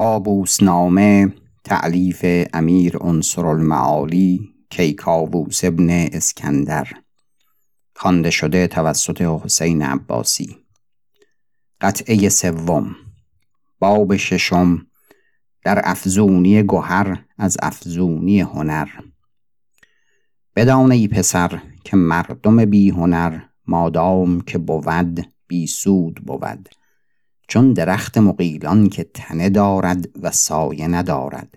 قابوس نامه تعلیف امیر انصر المعالی کیکاووس ابن اسکندر. خوانده شده توسط حسین عباسی. قطعه سوم. باب ششم. در افزونی گهر از افزونی هنر. بدان ای پسر که مردم بی هنر مادام که بود بی سود بود. چون درخت مقیلان که تنه دارد و سایه ندارد.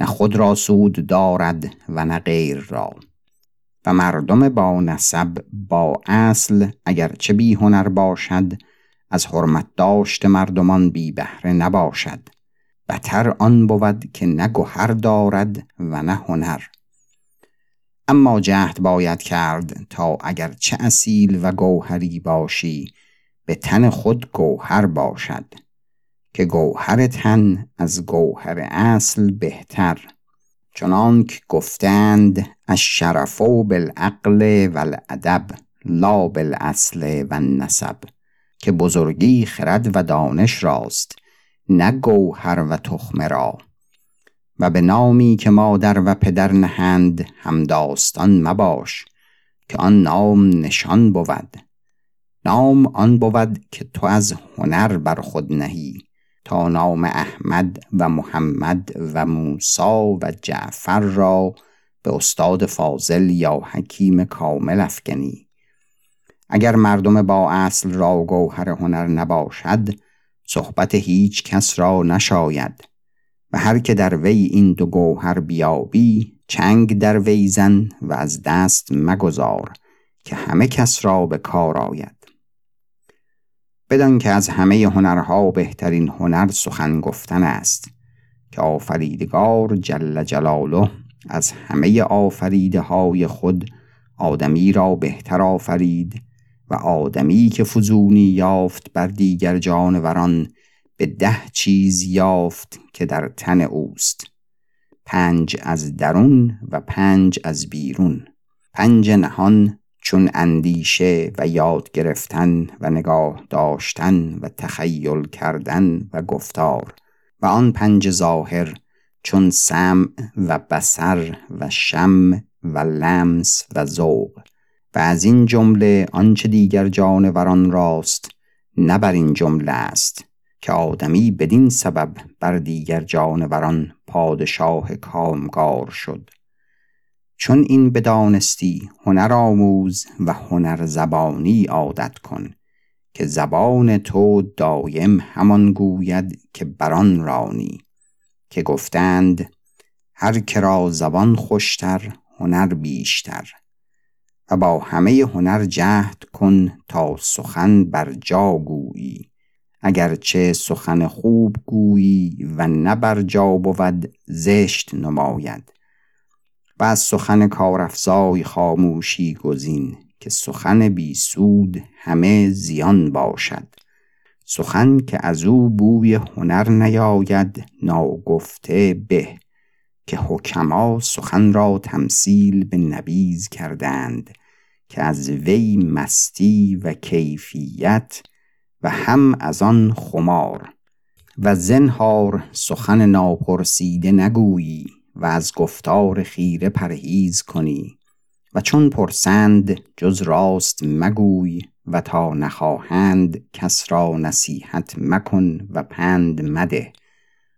نه خود را سود دارد و نه غیر را. و مردم با نسب با اصل اگرچه بی هنر باشد از حرمت داشت مردمان بی بهره نباشد. بتر آن بود که نه گهر دارد و نه هنر. اما جهد باید کرد تا اگر چه اصیل و گوهری باشی به تن خود گوهر باشد که گوهر تن از گوهر اصل بهتر. چنانک گفتند الشرف بالعقل و الادب لا بالاصل و النسب که بزرگی خرد و دانش راست نه گوهر و تخمه را. و به نامی که مادر و پدر نهند همداستان مباش که آن نام نشان بود. نام آن بود که تو از هنر بر خود نهی تا نام احمد و محمد و موسا و جعفر را به استاد فاضل یا حکیم کامل افکنی. اگر مردم با اصل را گوهر هنر نباشد صحبت هیچ کس را نشاید. و هر که در وی این دو گوهر بیابی چنگ در وی زن و از دست مگذار که همه کس را به کار آید. بدان که از همه هنرها بهترین هنر سخن گفتن است که آفریدگار جل جلاله از همه آفریده های خود آدمی را بهتر آفرید و آدمی که فزونی یافت بر دیگر جانوران به ده چیز یافت که در تن اوست پنج از درون و پنج از بیرون پنج نهان چون اندیشه و یاد گرفتن و نگاه داشتن و تخیل کردن و گفتار و آن پنج ظاهر چون سمع و بسر و شم و لمس و ذوق و از این جمله آنچه دیگر جانوران راست نه بر این جمله است که آدمی بدین سبب بر دیگر جانوران پادشاه کامگار شد. چون این بدانستی هنر آموز و هنر زبانی عادت کن که زبان تو دایم همان گوید که بران رانی که گفتند هر کرا زبان خوشتر هنر بیشتر و با همه هنر جهد کن تا سخن بر جا گویی. اگرچه سخن خوب گویی و نه بر جا بود زشت نماید. و از سخن کارافزای خاموشی گزین که سخن بی سود همه زیان باشد. سخن که از او بوی هنر نیاید ناگفته به که حکما سخن را تمثیل به نبیز کردند که از وی مستی و کیفیت و هم از آن خمار. و زنهار سخن ناپرسیده نگویی. و از گفتار خیره پرهیز کنی و چون پرسند جز راست مگوی و تا نخواهند کس را نصیحت مکن و پند مده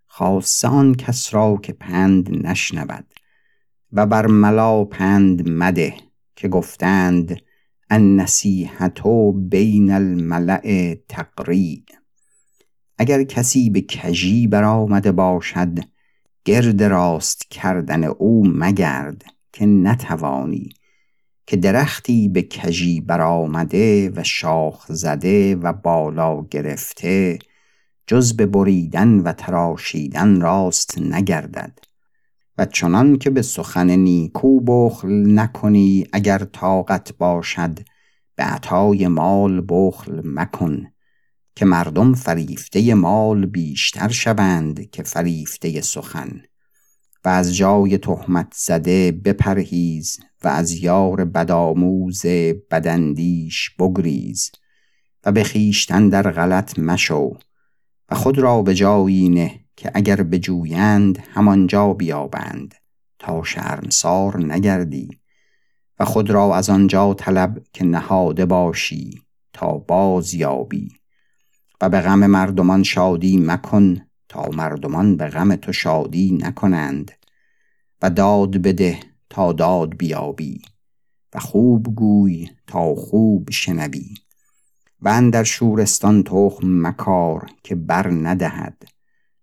خاصه آن کس را که پند نشنود و بر ملا پند مده که گفتند النصیحت بین الملع تقریع اگر کسی به کژی برآمده باشد گرد راست کردن او مگرد که نتوانی که درختی به کژی برآمده و شاخ زده و بالا گرفته جز به بریدن و تراشیدن راست نگردد. و چنان که به سخن نیکو بخل نکنی اگر طاقت باشد به عطای مال بخل مکن. که مردم فریفته مال بیشتر شوند که فریفته سخن. و از جای تهمت زده بپرهیز و از یار بدآموز بداندیش بگریز و به خویشتن در غلط مشو و خود را به جایی نه که اگر بجویند همانجا بیابند تا شرمسار نگردی و خود را از آنجا طلب که نهاده باشی تا باز یابی. و به غم مردمان شادی مکن تا مردمان به غم تو شادی نکنند و داد بده تا داد بیابی و خوب گوی تا خوب شنوی و در شورستان تخم مکار که بر ندهد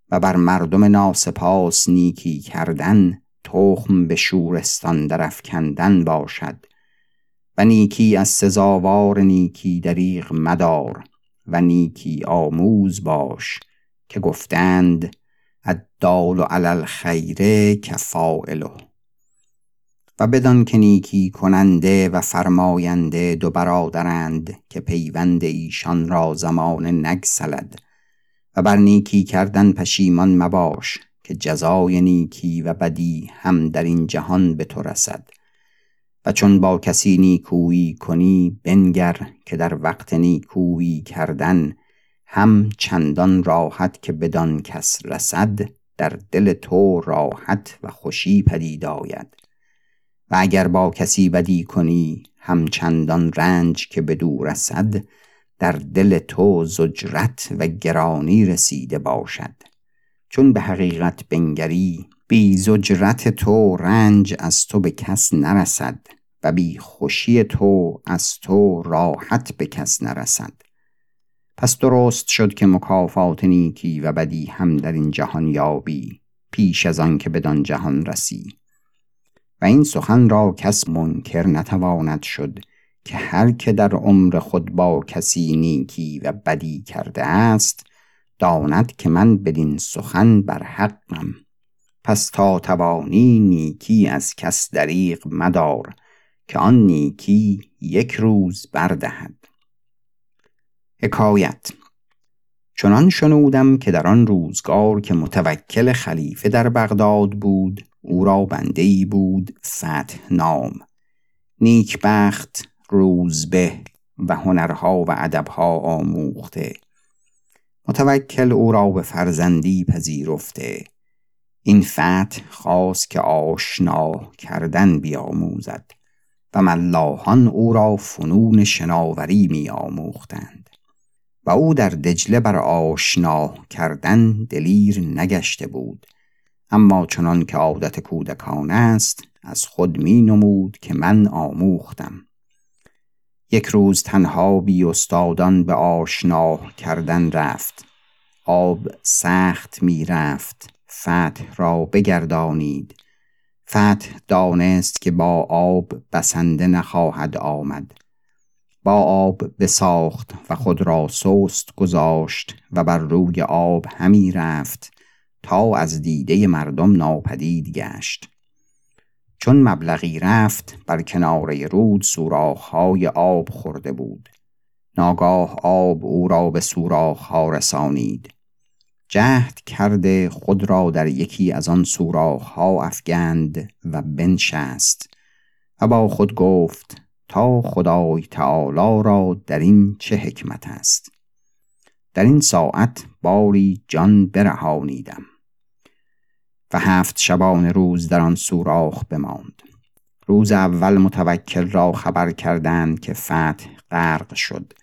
و بر مردم ناسپاس نیکی کردن تخم به شورستان درفکندن باشد و نیکی از سزاوار نیکی دریغ مدار و نیکی آموز باش که گفتند الدال علی الخیر کفائله و بدان که نیکی کننده و فرماینده دو برادرند که پیوند ایشان را زمان نگسلد و بر نیکی کردن پشیمان مباش که جزای نیکی و بدی هم در این جهان به تو رسد. و چون با کسی نیکویی کنی بنگر که در وقت نیکویی کردن هم چندان راحت که بدان کس رسد در دل تو راحت و خوشی پدید آید. و اگر با کسی بدی کنی هم چندان رنج که به دور رسد در دل تو زجرت و گرانی رسیده باشد. چون به حقیقت بنگری بی زجرت تو رنج از تو به کس نرسد و بی خوشی تو از تو راحت به کس نرسد. پس درست شد که مکافات نیکی و بدی هم در این جهان یابی پیش از آن که بدان جهان رسی. و این سخن را کس منکر نتواند شد که هر که در عمر خود با کسی نیکی و بدی کرده است داند که من بدین سخن بر حقم. پس تا توانی نیکی از کس دریغ مدار که آن نیکی یک روز بردهد. حکایت چنان شنودم که در آن روزگار که متوکل خلیفه در بغداد بود او را بنده ای بود فتح نام. نیکبخت روزبه و هنرها و ادبها آموخته. متوکل او را به فرزندی پذیرفته. این فتح خواست که آشنا کردن بیاموزد و ملاحان او را فنون شناوری می آموختند و او در دجله بر آشنا کردن دلیر نگشته بود. اما چنان که عادت کودکان است از خود می نمود که من آموختم. یک روز تنها بی استادان به آشنا کردن رفت. آب سخت می رفت فتح را بگردانید. فتح دانست که با آب بسنده نخواهد آمد. با آب بساخت و خود را سست گذاشت و بر روی آب همی رفت تا از دیده مردم ناپدید گشت. چون مبلغی رفت بر کناره رود سوراخهای آب خورده بود. ناگاه آب او را به سوراخها رسانید. جهد کرده خود را در یکی از آن سوراخها افگند و بنشست و با خود گفت تا خدای تعالی را در این چه حکمت است؟ در این ساعت باری جان برهانیدم و هفت شبان روز در آن سوراخ بماند. روز اول متوکل را خبر کردند که فتح غرق شد.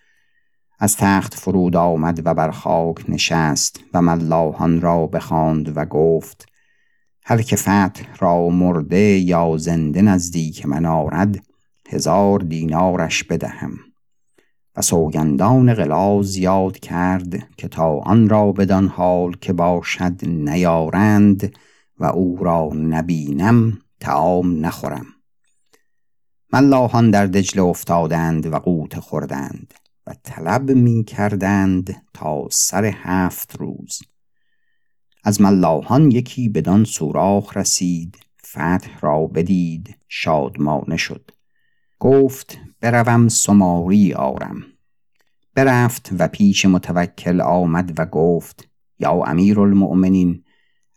از تخت فرود آمد و بر خاک نشست و ملاحان را بخواند و گفت هر که فتح را مرده یا زنده نزدیک من آرد هزار دینارش بدهم. و سوگندان غلاز یاد کرد که تا آن را بدان حال که باشد نیارند و او را نبینم تعام نخورم. ملاحان در دجله افتادند و قوت خوردند. طلب می کردند تا سر هفت روز. از ملاحان یکی بدان سوراخ رسید فتح را بدید شادمانه شد. گفت بروم سماری آرم. برفت و پیش متوکل آمد و گفت یا امیر المؤمنین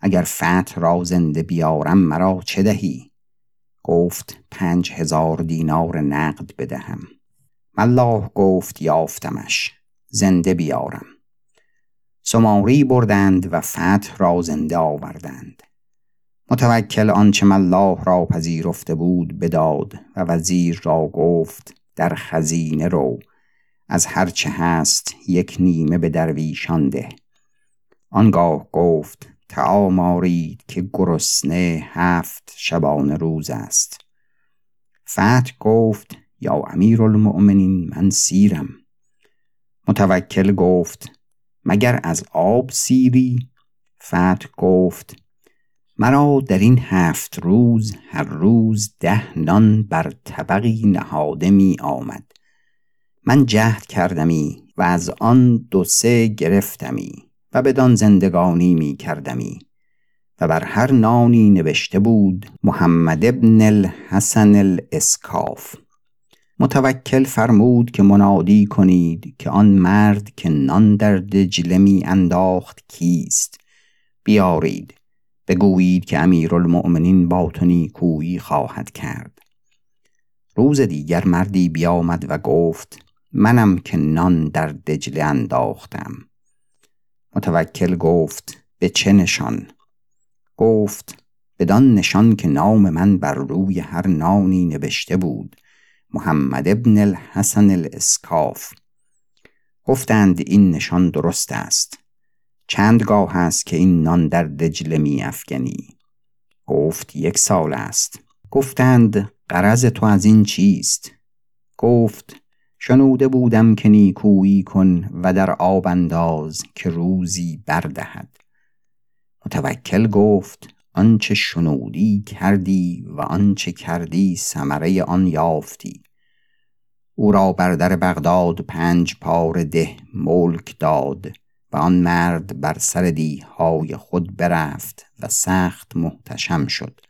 اگر فتح را زنده بیارم مرا چه دهی؟ گفت پنج هزار دینار نقد بدهم. ملاح گفت یافتمش زنده بیارم. سماری بردند و فتح را زنده آوردند. متوکل آنچه الله را پذیرفته بود بداد و وزیر را گفت در خزینه رو از هرچه هست یک نیمه به درویشان ده. آنگاه گفت تعام آرید که گرسنه هفت شبانه روز است. فتح گفت یا امیر المؤمنین من سیرم. متوکل گفت مگر از آب سیری؟ فتح گفت مرا در این هفت روز هر روز ده نان بر طبقی نهاده می آمد. من جهد کردمی و از آن دو سه گرفتمی و بدان زندگانی می کردمی و بر هر نانی نوشته بود محمد ابن الحسن الاسکاف. متوکل فرمود که منادی کنید که آن مرد که نان در دجله می انداخت کیست. بیارید بگویید که امیرالمؤمنین با تو نیکویی خواهد کرد. روز دیگر مردی بیامد و گفت منم که نان در دجله انداختم. متوکل گفت به چه نشان؟ گفت بدان نشان که نام من بر روی هر نانی نوشته بود. محمد ابن الحسن الاسکاف. گفتند این نشان درست است. چند گاه است که این نان در دجله می افگنی گفت یک سال است. گفتند قرض تو از این چیست؟ گفت شنوده بودم که نیکویی کن و در آب انداز که روزی بردهد. متوکل گفت آنچه شنودی کردی و آنچه کردی ثمره آن یافتی. او را بر در بغداد پنج پار ده ملک داد و آن مرد بر سر دیهای خود برفت و سخت محتشم شد.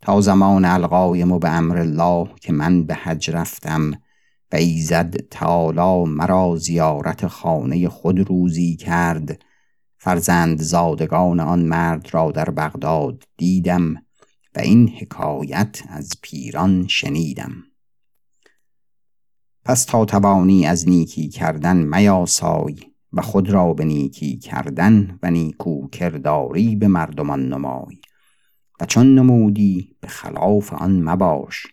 تا زمان القایم و به امر الله که من به حج رفتم و ایزد تعالی مرا زیارت خانه خود روزی کرد فرزند زادگان آن مرد را در بغداد دیدم و این حکایت از پیران شنیدم. پس تا توانی از نیکی کردن میاسای و خود را به نیکی کردن و نیکو کرداری به مردمان نمای و چون نمودی به خلاف آن مباش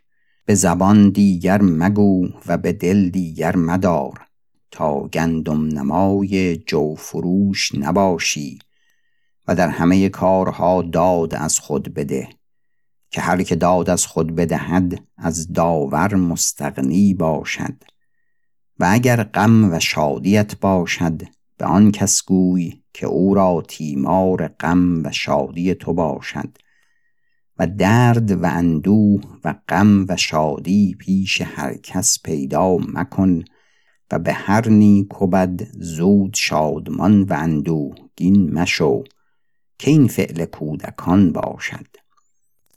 به زبان دیگر مگو و به دل دیگر مدار. تا گندم نمای جو فروش نباشی و در همه کارها داد از خود بده که هر که داد از خود بدهد از داور مستغنی باشد و اگر غم و شادیت باشد به آن کس گوی که او را تیمار غم و شادی تو باشد و درد و اندوه و غم و شادی پیش هر کس پیدا مکن و به هر نیک و بد زود شادمان و اندوهگین مشو که این فعل کودکان باشد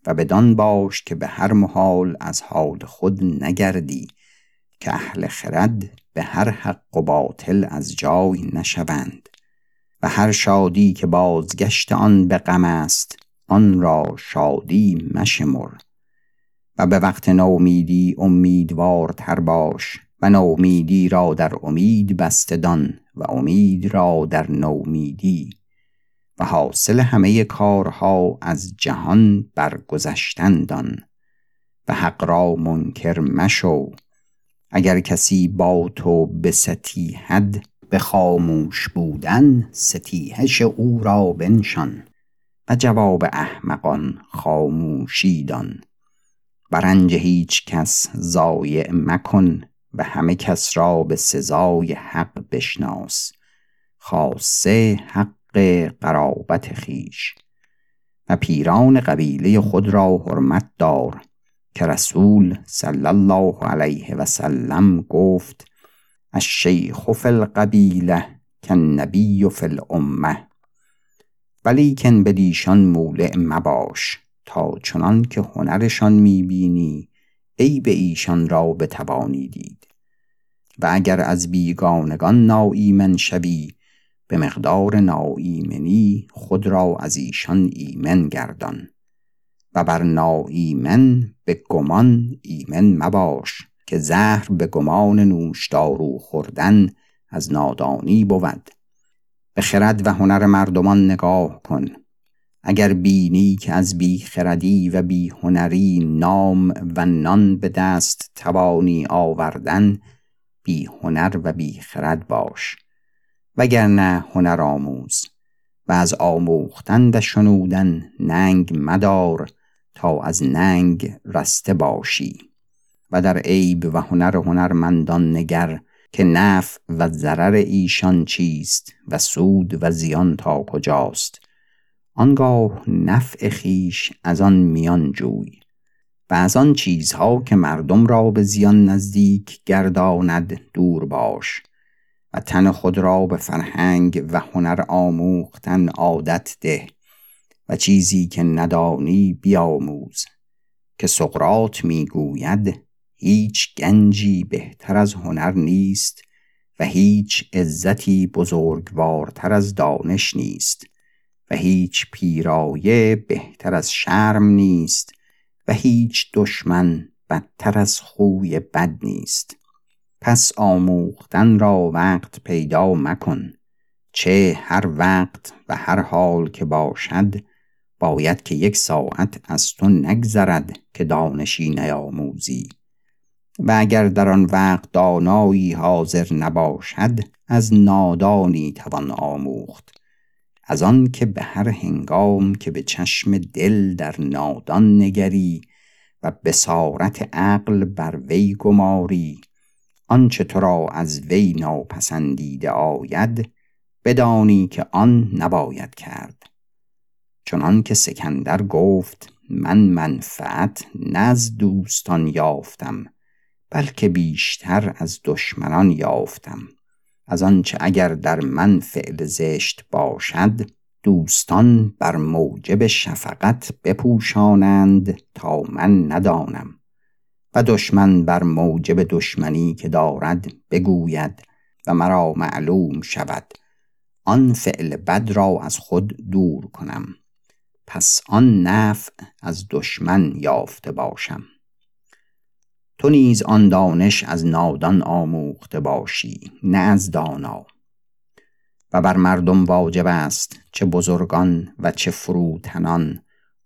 و بدان باش که به هر محال از حال خود نگردی که اهل خرد به هر حق و باطل از جای نشوند و هر شادی که بازگشت آن به غم است آن را شادی مشمر و به وقت نومیدی امیدوارتر باش و نومیدی را در امید بستدان و امید را در نومیدی و حاصل همه کارها از جهان برگذشتن دان و حق را منکر مشو. اگر کسی با تو به ستیحد به خاموش بودن ستیهش او را بنشان و جواب احمقان خاموشی دان. برنج هیچ کس ضایع مکن و همه کس را به سزای حق بشناس. خاصه حق قرابت خیش و پیران قبیله خود را حرمت دار که رسول صلی الله علیه و سلم گفت الشیخ فی القبیله نبی فی الامه. ولیکن بدیشان مولع مباش تا چنان که هنرشان می‌بینی عیب ایشان را بتوانی دید. و اگر از بیگانگان ناایمن شوی به مقدار ناایمنی خود را از ایشان ایمن گردان. و بر ناایمن به گمان ایمن مباش که زهر به گمان نوشدارو خوردن از نادانی بود. به خرد و هنر مردمان نگاه کن. اگر بینی که از بی خردی و بی هنری نام و نان به دست توانی آوردن بی هنر و بی خرد باش وگرنه هنر آموز و از آموختن و شنودن ننگ مدار تا از ننگ رسته باشی. و در عیب و هنر هنرمندان نگر که نفع و ضرر ایشان چیست و سود و زیان تا کجاست. آنگاه نفع خیش از آن میان جوی و از آن چیزها که مردم را به زیان نزدیک گرداند دور باش و تن خود را به فرهنگ و هنر آموختن عادت ده و چیزی که ندانی بیاموز که سقرات می‌گوید هیچ گنجی بهتر از هنر نیست و هیچ عزتی بزرگوارتر از دانش نیست. هیچ پیرایه بهتر از شرم نیست و هیچ دشمن بدتر از خوی بد نیست. پس آموختن را وقت پیدا مکن. چه هر وقت و هر حال که باشد باید که یک ساعت از تو نگذرد که دانشی نیاموزی. و اگر در آن وقت دانایی حاضر نباشد از نادانی توان آموخت. از آن که به هر هنگام که به چشم دل در نادان نگری و بسارت عقل بر وی گماری آنچه تو را از وی ناپسندیده آید بدانی که آن نباید کرد. چنان که سکندر گفت من منفعت نز دوستان یافتم بلکه بیشتر از دشمنان یافتم. از آنچه اگر در من فعل زشت باشد دوستان بر موجب شفقت بپوشانند تا من ندانم. و دشمن بر موجب دشمنی که دارد بگوید و مرا معلوم شود. آن فعل بد را از خود دور کنم. پس آن نفع از دشمن یافته باشم. تو نیز آن دانش از نادان آموخته باشی نه از دانا. و بر مردم واجب است چه بزرگان و چه فروتنان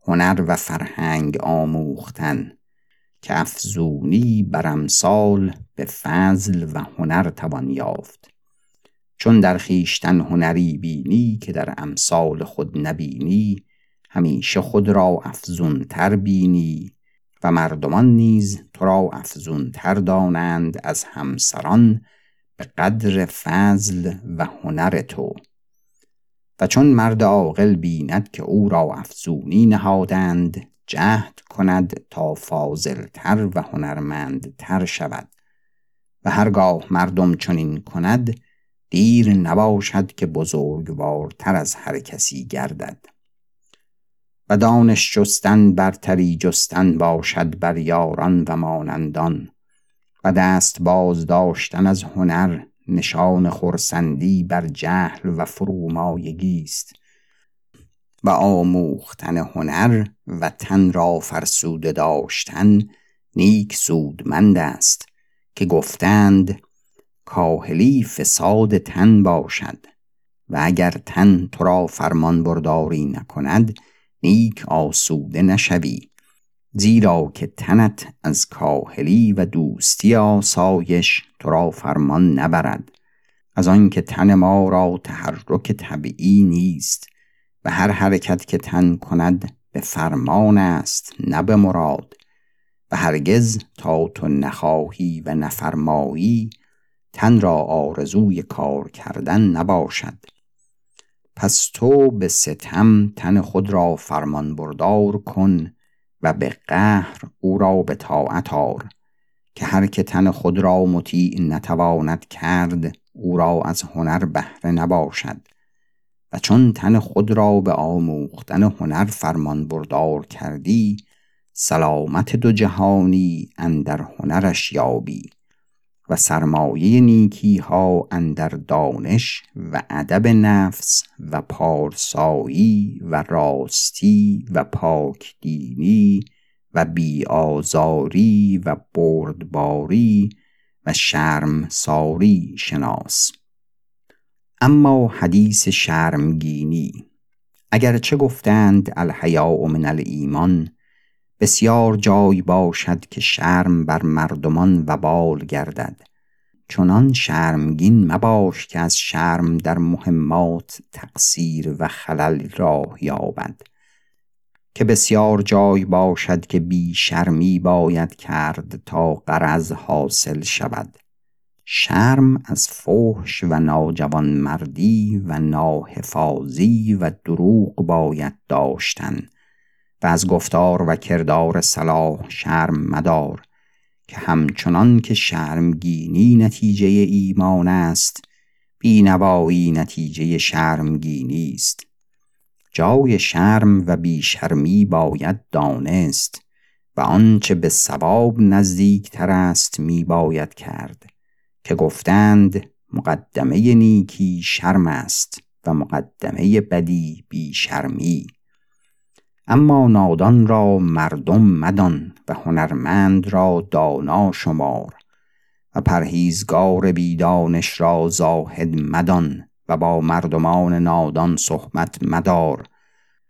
هنر و فرهنگ آموختن که افزونی بر امثال به فضل و هنر توان یافت. چون در خیشتن هنری بینی که در امثال خود نبینی همیشه خود را افزونتر بینی. و مردمان نیز تو را افزونتر دانند از همسران به قدر فضل و هنر تو. و چون مرد عاقل بیند که او را افزونی نهادند جهد کند تا فاضلتر و هنرمندتر شود. و هرگاه مردم چنین کند دیر نباشد که بزرگوارتر از هر کسی گردد. و دانش جستن برتری جستن باشد بر یاران و مانندان و دست باز داشتن از هنر نشان خرسندی بر جهل و فرومایگی است و آموختن هنر و تن را فرسوده داشتن نیک سودمند است که گفتند کاهلی فساد تن باشد و اگر تن تو را فرمان برداری نکند نیک آسوده نشوی زیرا که تنت از کاهلی و دوستی آسایش تو را فرمان نبرد. از آنکه تن ما را تحرک طبیعی نیست و هر حرکت که تن کند به فرمان است نه به مراد. و هرگز تا تو نخواهی و نفرمایی تن را آرزوی کار کردن نباشد. پس تو به ستم تن خود را فرمان بردار کن و به قهر او را به طاعت آر که هر که تن خود را مطیع نتواند کرد او را از هنر بهره نباشد. و چون تن خود را به آموختن هنر فرمان بردار کردی سلامت دو جهانی اندر هنرش یابی. و سرمایه نیکی ها اندر دانش و ادب نفس و پارسایی و راستی و پاک دینی و بیآزاری و بردباری و شرم ساری شناس. اما حدیث شرمگینی چه گفتند الحیاء من الایمان بسیار جای باشد که شرم بر مردمان وبال گردد. چنان شرمگین مباش که از شرم در مهمات تقصیر و خلل راه یابد. که بسیار جای باشد که بی شرمی باید کرد تا قرض حاصل شود. شرم از فحش و ناجوان مردی و ناحفاظی و دروغ باید داشتن. و از گفتار و کردار صلاح شرم مدار که همچنان که شرمگینی نتیجه ایمان است بینوایی نتیجه شرمگینی است. جای شرم و بیشرمی باید دانست و آنچه به ثواب نزدیکتر است می باید کرد که گفتند مقدمه نیکی شرم است و مقدمه بدی بیشرمی. اما نادان را مردم مدان و هنرمند را دانا شمار و پرهیزگار بیدانش را زاهد مدان و با مردمان نادان صحبت مدار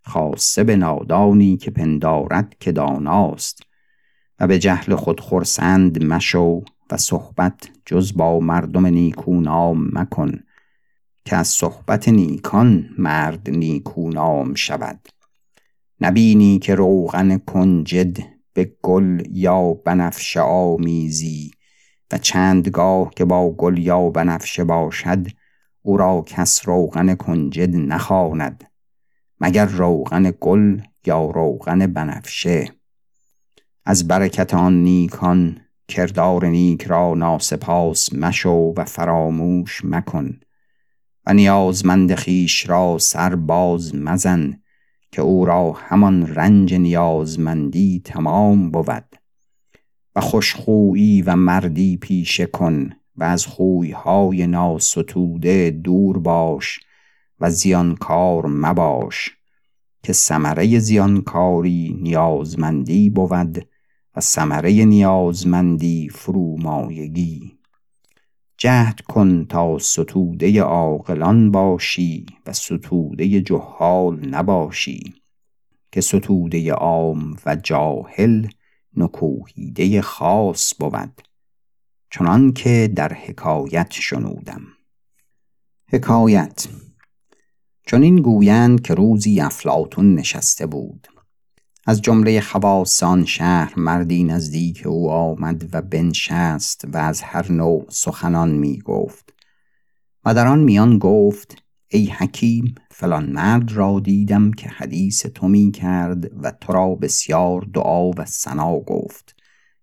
خاصه به نادانی که پندارد که داناست و به جهل خود خرسند مشو و صحبت جز با مردم نیکونام مکن که از صحبت نیکان مرد نیکونام شود. نبینی که روغن کنجد به گل یا بنفشه آمیزی و چندگاه که با گل یا بنفشه باشد او را کس روغن کنجد نخواند مگر روغن گل یا روغن بنفشه. از برکت آن نیکان کردار نیک را ناسپاس مشو و فراموش مکن و نیازمند خیش را سر باز مزن که او را همان رنج نیازمندی تمام بود. و خوشخویی و مردی پیشه کن و از خویهای ناستوده دور باش و زیانکار مباش که ثمره زیانکاری نیازمندی بود و ثمره نیازمندی فرومایگی. جهد کن تا ستوده عاقلان باشی و ستوده جهال نباشی که ستوده عام و جاهل نکوهیده خاص بود چنان که در حکایت شنودم. حکایت چون این گویند که روزی افلاتون نشسته بود. از جمله خواستان شهر مردی نزدیک او آمد و بنشست و از هر نوع سخنان می گفت. و در آن میان گفت ای حکیم فلان مرد را دیدم که حدیث تو می کرد و تو را بسیار دعا و سنا گفت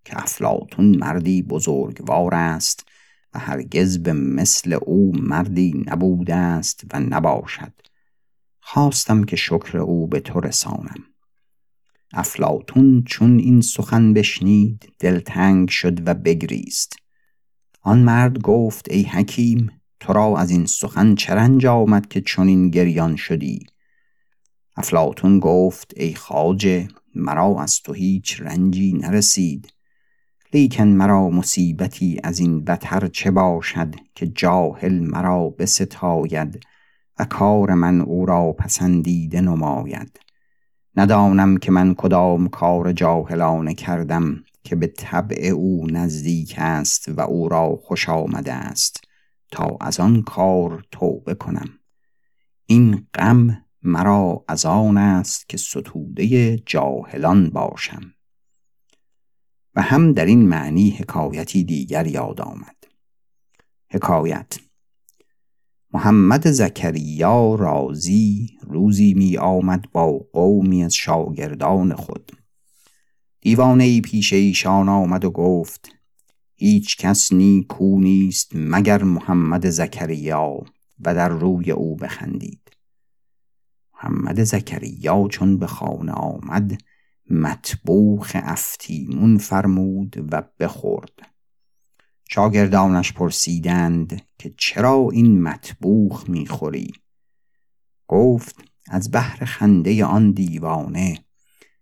که افلاتون مردی بزرگوار است و هرگز به مثل او مردی نبوده است و نباشد. خواستم که شکر او به تو رسانم. افلاتون چون این سخن بشنید دلتنگ شد و بگریست. آن مرد گفت ای حکیم تو را از این سخن چه رنج آمد که چنین گریان شدی. افلاتون گفت ای خواجه مرا از تو هیچ رنجی نرسید. لیکن مرا مصیبتی از این بتر چه باشد که جاهل مرا بستاید و کار من او را پسندیده نماید. ندانم که من کدام کار جاهلانه کردم که به طبع او نزدیک است و او را خوش آمده است تا از آن کار توبه کنم. این غم مرا از آن است که ستوده جاهلان باشم. و هم در این معنی حکایتی دیگر یاد آمد. حکایت محمد زکریا رازی روزی می آمد با قومی از شاگردان خود. دیوانه ای پیش ایشان آمد و گفت هیچ کس نیکو نیست مگر محمد زکریا و در روی او بخندید. محمد زکریا چون به خانه آمد مطبوخ افتیمون فرمود و بخورد. شاگردانش پرسیدند که چرا این مطبوخ می‌خوری؟ گفت از بحر خنده آن دیوانه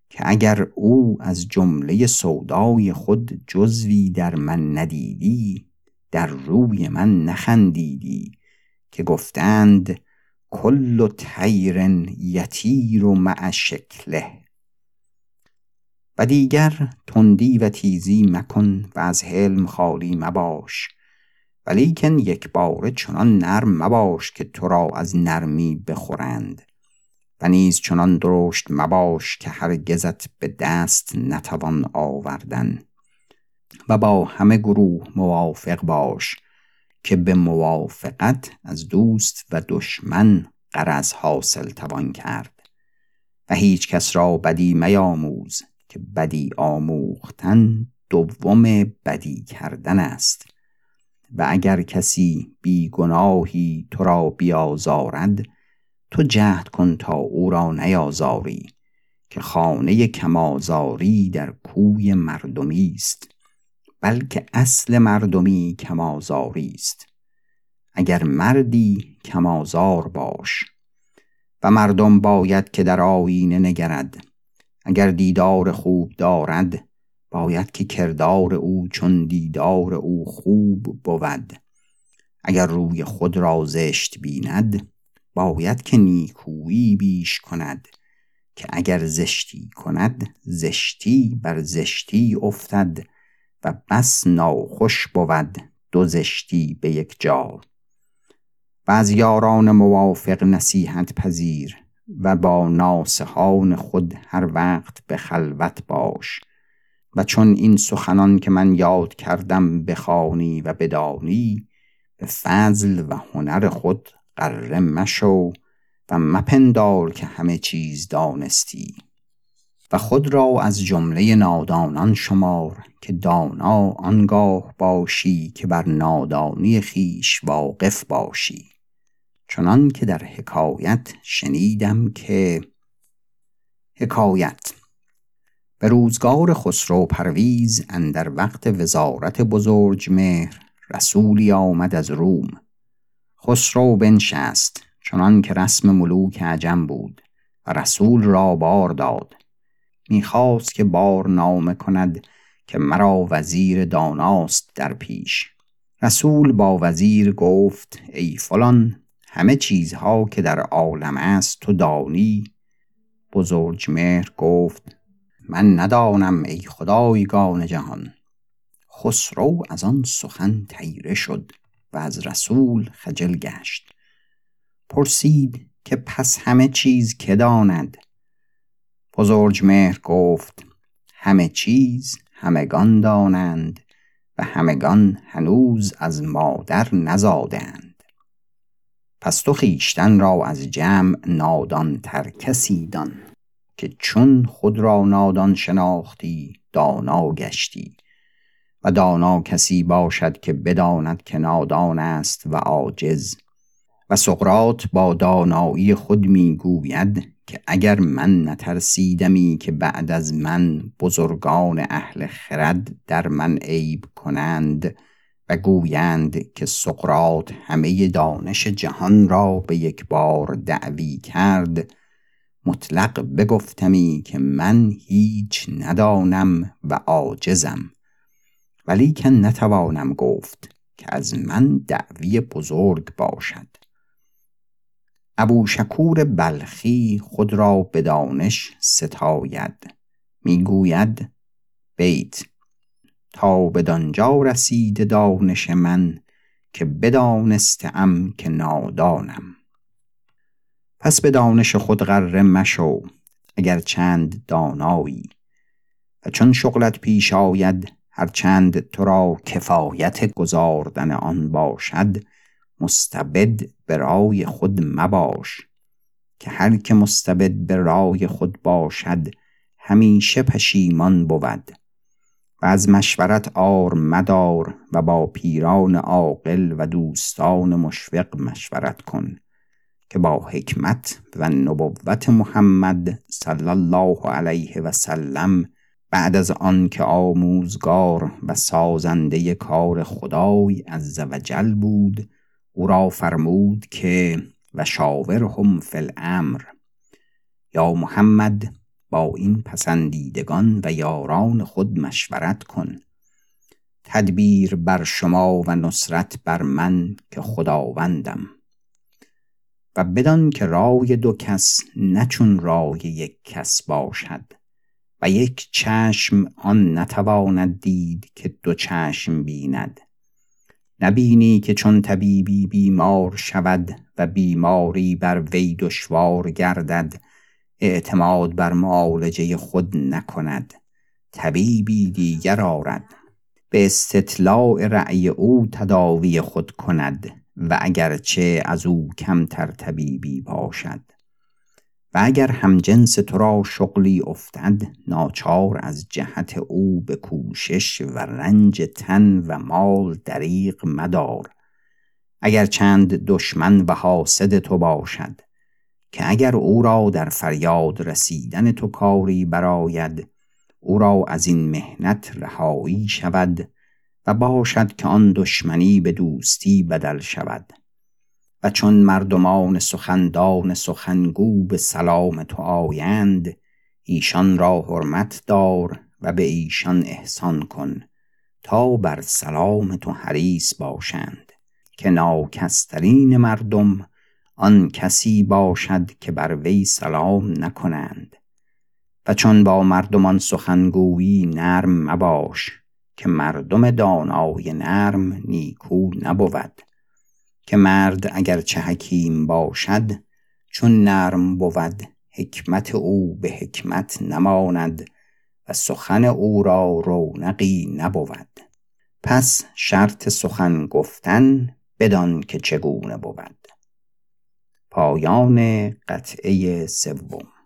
که اگر او از جمله سودای خود جزوی در من ندیدی در روی من نخندیدی که گفتند کل تیر یتیر و مع شکله. دیگر تندی و تیزی مکن و از حلم خالی مباش. ولیکن یک باره چنان نرم مباش که تو را از نرمی بخورند. و نیز چنان درشت مباش که هرگزت به دست نتوان آوردن. و با همه گروه موافق باش که به موافقت از دوست و دشمن قرض حاصل توان کرد. و هیچ کس را بدی میاموز. که بدی آموختن دوم بدی کردن است. و اگر کسی بی گناهی تو را بیازارد تو جهد کن تا او را نیازاری که خانه کمازاری در کوی مردمی است بلکه اصل مردمی کمازاری است. اگر مردی کمازار باش و مردم باید که در آینه نگرد اگر دیدار خوب دارد باید که کردار او چون دیدار او خوب بود. اگر روی خود را زشت بیند باید که نیکویی بیش کند. که اگر زشتی کند زشتی بر زشتی افتد و بس ناخوش بود دو زشتی به یک جا. و از یاران موافق نصیحت پذیر و با ناسهان خود هر وقت به خلوت باش. و چون این سخنان که من یاد کردم بخوانی و بدانی به فضل و هنر خود قره مشو و مپندار که همه چیز دانستی. و خود را از جمله نادانان شمار که دانا آنگاه باشی که بر نادانی خیش واقف باشی. چنان که در حکایت شنیدم که حکایت. به روزگار خسرو پرویز اندر وقت وزارت بزرج مهر رسولی آمد از روم. خسرو بنشست چنان که رسم ملوک عجم بود و رسول را بار داد. می‌خواست که بار نامه کند که مرا وزیر داناست در پیش. رسول با وزیر گفت ای فلان همه چیزها که در عالم است تو دانی. بزرجمهر گفت من ندانم ای خدایگان جهان. خسرو از آن سخن تیره شد و از رسول خجل گشت. پرسید که پس همه چیز که داند؟ بزرجمهر گفت همه چیز همگان دانند و همگان هنوز از مادر نزادند. پس تو خیشتن را از جمع نادان تر کسی دان که چون خود را نادان شناختی دانا گشتی و دانا کسی باشد که بداند که نادان است و عاجز و سقرات با دانایی خود می‌گوید که اگر من نترسیدمی که بعد از من بزرگان اهل خرد در من عیب کنند گویند که سقرات همه دانش جهان را به یک بار دعوی کرد مطلق بگفتمی که من هیچ ندانم و عاجزم ولیکن نتوانم گفت که از من دعوی بزرگ باشد. ابو شکور بلخی خود را به دانش ستاید می‌گوید بیت تا بدانجا رسید دانش من که بدانستم که نادانم. پس به دانش خود غره مشو اگر چند دانایی. و چون شغلت پیش آید هرچند تو را کفایت گذاردن آن باشد مستبد به رای خود مباش. که هر که مستبد به رای خود باشد همیشه پشیمان بود. و از مشورت آر مدار و با پیران عاقل و دوستان مشفق مشورت کن که با حکمت و نبوت محمد صلی الله علیه و سلم بعد از آن که آموزگار و سازنده کار خدای عز وجل بود او را فرمود که و شاورهم فی الامر یا محمد با این پسندیدگان و یاران خود مشورت کن. تدبیر بر شما و نصرت بر من که خداوندم. و بدان که رای دو کس نچون رای یک کس باشد و یک چشم آن نتواند دید که دو چشم بیند. نبینی که چون طبیبی بیمار شود و بیماری بر وی دشوار گردد اعتماد بر معالجه خود نکند. طبیبی دیگر آرد. به استطلاع رأی او تداوی خود کند و اگرچه از او کمتر طبیبی باشد. و اگر همجنس تو را شغلی افتد ناچار از جهت او به کوشش و رنج تن و مال دریغ مدار. اگر چند دشمن و حاسد تو باشد که اگر او را در فریاد رسیدن تو کاری براید او را از این مهنت رهایی شود و باشد که آن دشمنی به دوستی بدل شود. و چون مردمان سخندان سخنگو به سلام تو آیند ایشان را حرمت دار و به ایشان احسان کن تا بر سلام تو حریص باشند که ناکسترین مردم آن کسی باشد که بر وی سلام نکنند. و چون با مردمان سخنگویی نرم مباش که مردم دانای نرم نیکو نبود. که مرد اگر چه حکیم باشد چون نرم بود حکمت او به حکمت نماند و سخن او را رونقی نبود. پس شرط سخن گفتن بدان که چگونه بود؟ پایان قطعه سوم.